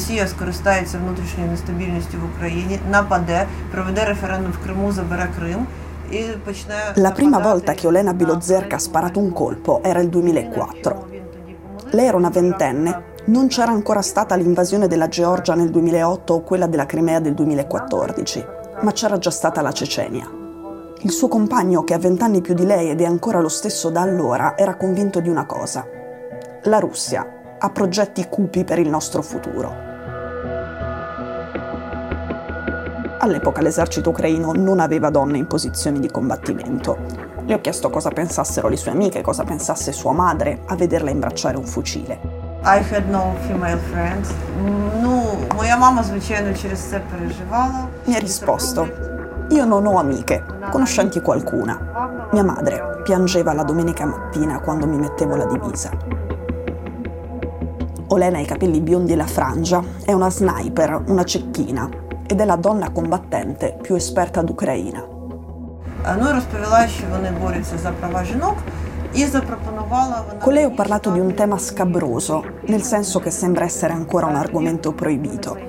Росія скористається внутрішньою нестабільністю в Україні, нападе, проведе референдум в Криму, забере Крим. La prima volta che Olena Bilozerka ha sparato un colpo era il 2004. Lei era una ventenne, non c'era ancora stata l'invasione della Georgia nel 2008 o quella della Crimea del 2014, ma c'era già stata la Cecenia. Il suo compagno, che ha vent'anni più di lei ed è ancora lo stesso da allora, era convinto di una cosa. La Russia ha progetti cupi per il nostro futuro. All'epoca l'esercito ucraino non aveva donne in posizioni di combattimento. Le ho chiesto cosa pensassero le sue amiche, cosa pensasse sua madre a vederla imbracciare un fucile. I had no female friends. Ну, моя мама, звичайно, через це переживала. Mi ha risposto, io non ho amiche, conoscenti qualcuna. Mia madre piangeva la domenica mattina quando mi mettevo la divisa. Olena ha i capelli biondi e la frangia, è una sniper, una cecchina, ed è la donna combattente più esperta d'Ucraina. Con lei ho parlato di un tema scabroso, nel senso che sembra essere ancora un argomento proibito.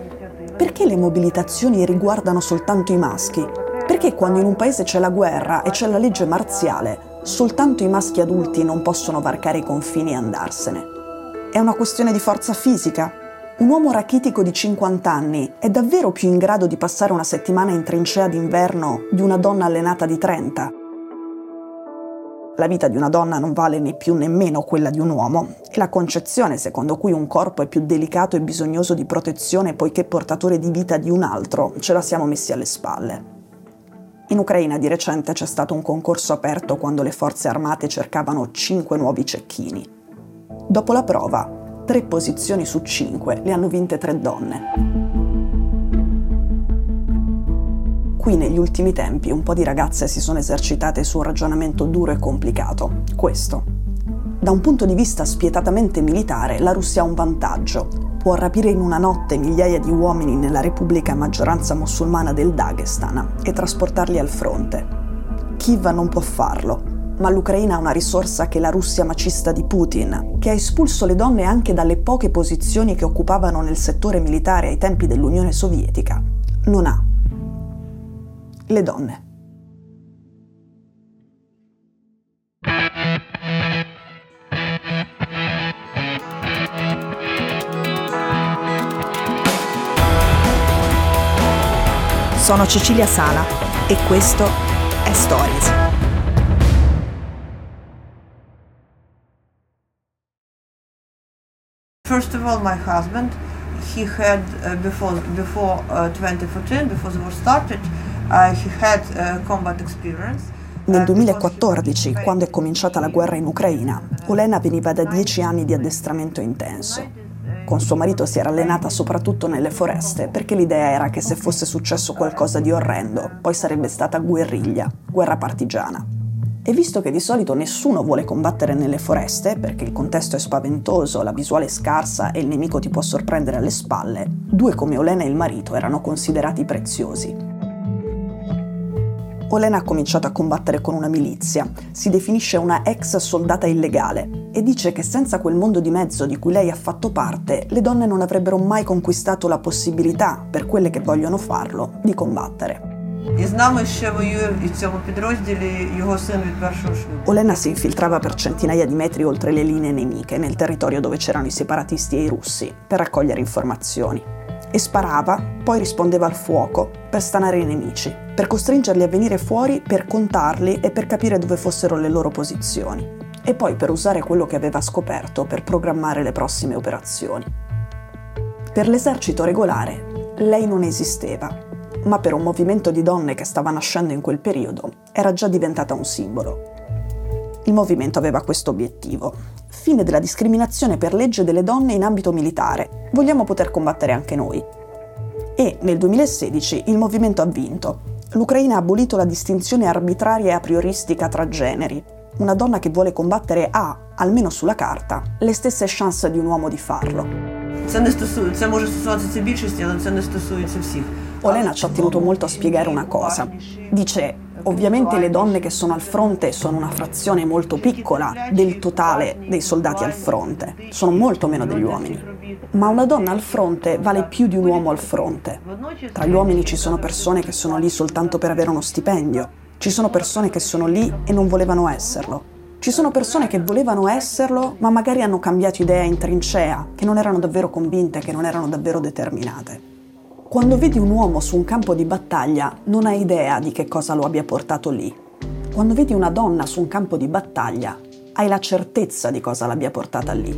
Perché le mobilitazioni riguardano soltanto i maschi? Perché quando in un paese c'è la guerra e c'è la legge marziale, soltanto i maschi adulti non possono varcare i confini e andarsene? È una questione di forza fisica? Un uomo rachitico di 50 anni è davvero più in grado di passare una settimana in trincea d'inverno di una donna allenata di 30? La vita di una donna non vale né più nemmeno quella di un uomo e la concezione secondo cui un corpo è più delicato e bisognoso di protezione poiché portatore di vita di un altro ce la siamo messi alle spalle. In Ucraina di recente c'è stato un concorso aperto quando le forze armate cercavano 5 nuovi cecchini. Dopo la prova, tre posizioni su cinque le hanno vinte tre donne. Qui negli ultimi tempi un po' di ragazze si sono esercitate su un ragionamento duro e complicato, questo. Da un punto di vista spietatamente militare, la Russia ha un vantaggio. Può rapire in una notte migliaia di uomini nella repubblica a maggioranza musulmana del Dagestan e trasportarli al fronte. Kiev non può farlo, ma l'Ucraina ha una risorsa che la Russia macista di Putin, che ha espulso le donne anche dalle poche posizioni che occupavano nel settore militare ai tempi dell'Unione Sovietica, non ha. Le donne. Sono Cecilia Sala e questo è Stories. First of all, my husband, he had uh, before before uh, 2014, before the war started, uh, he had uh, combat experience. Nel 2014, quando è cominciata la guerra in Ucraina, Olena veniva da dieci anni di addestramento intenso. Con suo marito si era allenata soprattutto nelle foreste perché l'idea era che se fosse successo qualcosa di orrendo, poi sarebbe stata guerriglia, guerra partigiana. E visto che di solito nessuno vuole combattere nelle foreste, perché il contesto è spaventoso, la visuale è scarsa e il nemico ti può sorprendere alle spalle, due come Olena e il marito erano considerati preziosi. Olena ha cominciato a combattere con una milizia, si definisce una ex soldata illegale e dice che senza quel mondo di mezzo di cui lei ha fatto parte, le donne non avrebbero mai conquistato la possibilità, per quelle che vogliono farlo, di combattere. І з нами ще воює в цьому підрозділі його син від першого шлюбу. Olena si infiltrava per centinaia di metri oltre le linee nemiche, nel territorio dove c'erano i separatisti e i russi, per raccogliere informazioni. E sparava, poi rispondeva al fuoco, per stanare i nemici, per costringerli a venire fuori, per contarli e per capire dove fossero le loro posizioni. E poi per usare quello che aveva scoperto per programmare le prossime operazioni. Per l'esercito regolare, lei non esisteva, ma per un movimento di donne che stava nascendo in quel periodo era già diventata un simbolo. Il movimento aveva questo obiettivo. Fine della discriminazione per legge delle donne in ambito militare. Vogliamo poter combattere anche noi. E nel 2016 il movimento ha vinto. L'Ucraina ha abolito la distinzione arbitraria e a prioristica tra generi. Una donna che vuole combattere ha, almeno sulla carta, le stesse chance di un uomo di farlo. Це не стосується, це може стосуватися більшості, але це не стосується всіх. Olena ci ha tenuto molto a spiegare una cosa. Dice, Ovviamente le donne che sono al fronte sono una frazione molto piccola del totale dei soldati al fronte, sono molto meno degli uomini. Ma una donna al fronte vale più di un uomo al fronte. Tra gli uomini ci sono persone che sono lì soltanto per avere uno stipendio, ci sono persone che sono lì e non volevano esserlo. Ci sono persone che volevano esserlo, ma magari hanno cambiato idea in trincea, che non erano davvero convinte, che non erano davvero determinate. Quando vedi un uomo su un campo di battaglia, non hai idea di che cosa lo abbia portato lì. Quando vedi una donna su un campo di battaglia, hai la certezza di cosa l'abbia portata lì.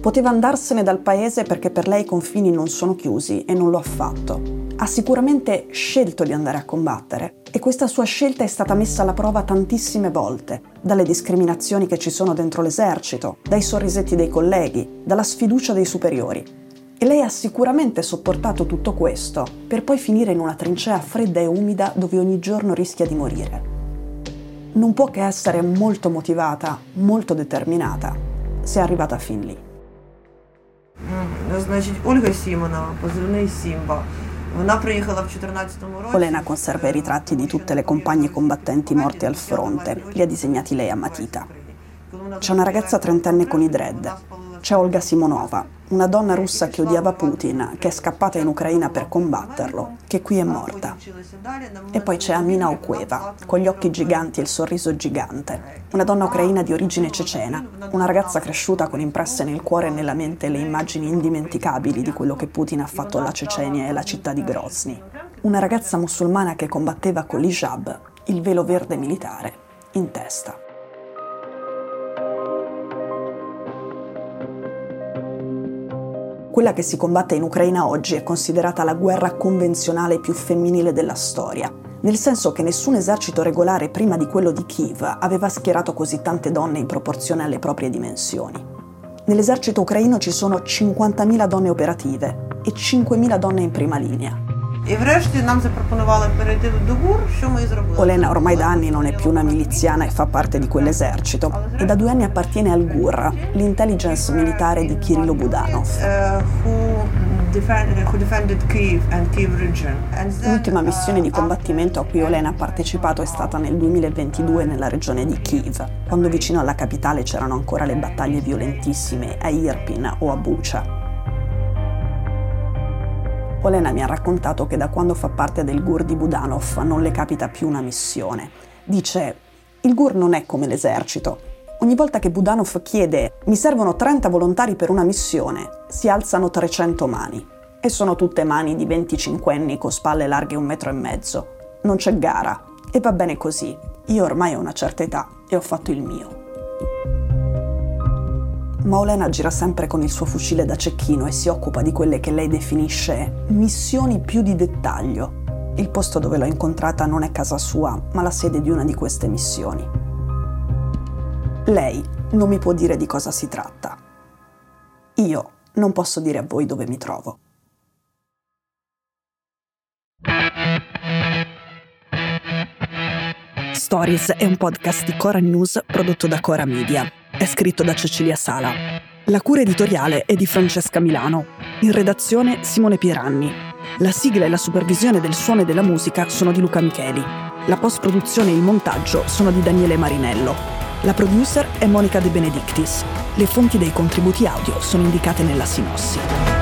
Poteva andarsene dal paese perché per lei i confini non sono chiusi e non lo ha fatto. Ha sicuramente scelto di andare a combattere e questa sua scelta è stata messa alla prova tantissime volte, dalle discriminazioni che ci sono dentro l'esercito, dai sorrisetti dei colleghi, dalla sfiducia dei superiori. E lei ha sicuramente sopportato tutto questo per poi finire in una trincea fredda e umida dove ogni giorno rischia di morire. Non può che essere molto motivata, molto determinata, se è arrivata fin lì. Olena conserva i ritratti di tutte le compagne combattenti morte al fronte, li ha disegnati lei a matita. C'è una ragazza trentenne con i dread, c'è Olga Simonova, una donna russa che odiava Putin, che è scappata in Ucraina per combatterlo, che qui è morta. E poi c'è Amina Okueva, con gli occhi giganti e il sorriso gigante, una donna ucraina di origine cecena, una ragazza cresciuta con impresse nel cuore e nella mente le immagini indimenticabili di quello che Putin ha fatto alla Cecenia e alla città di Grozny. Una ragazza musulmana che combatteva con l'hijab, il velo verde militare, in testa. Quella che si combatte in Ucraina oggi è considerata la guerra convenzionale più femminile della storia, nel senso che nessun esercito regolare prima di quello di Kiev aveva schierato così tante donne in proporzione alle proprie dimensioni. Nell'esercito ucraino ci sono 50.000 donne operative e 5.000 donne in prima linea. І врешті нам запропонували перейти до ГУР, що ми і зробили. Olena ormai da anni non è più una miliziana e fa parte di quell'esercito e da due anni appartiene al GUR, l'intelligence militare di Kirilo Budanov. Uh, who defended, who defended Kiev and Kiev region. And then, L'ultima missione di uh, combattimento a cui Olena ha partecipato è stata nel 2022 nella regione di Kiev, quando vicino alla capitale c'erano ancora le battaglie violentissime a Irpin o a Bucha. Olena mi ha raccontato che da quando fa parte del GUR di Budanov non le capita più una missione. Dice, il GUR non è come l'esercito. Ogni volta che Budanov chiede mi servono 30 volontari per una missione, si alzano 300 mani. E sono tutte mani di 25 anni con spalle larghe un metro e mezzo. Non c'è gara. E va bene così. Io ormai ho una certa età e ho fatto il mio ma Olena gira sempre con il suo fucile da cecchino e si occupa di quelle che lei definisce missioni più di dettaglio. Il posto dove l'ho incontrata non è casa sua, ma la sede di una di queste missioni. Lei non mi può dire di cosa si tratta. Io non posso dire a voi dove mi trovo. Stories è un podcast di Cora News prodotto da Cora Media. È scritto da Cecilia Sala. La cura editoriale è di Francesca Milano. In redazione Simone Pieranni. La sigla e la supervisione del suono e della musica sono di Luca Micheli. La post-produzione e il montaggio sono di Daniele Marinello. La producer è Monica De Benedictis. Le fonti dei contributi audio sono indicate nella sinossi.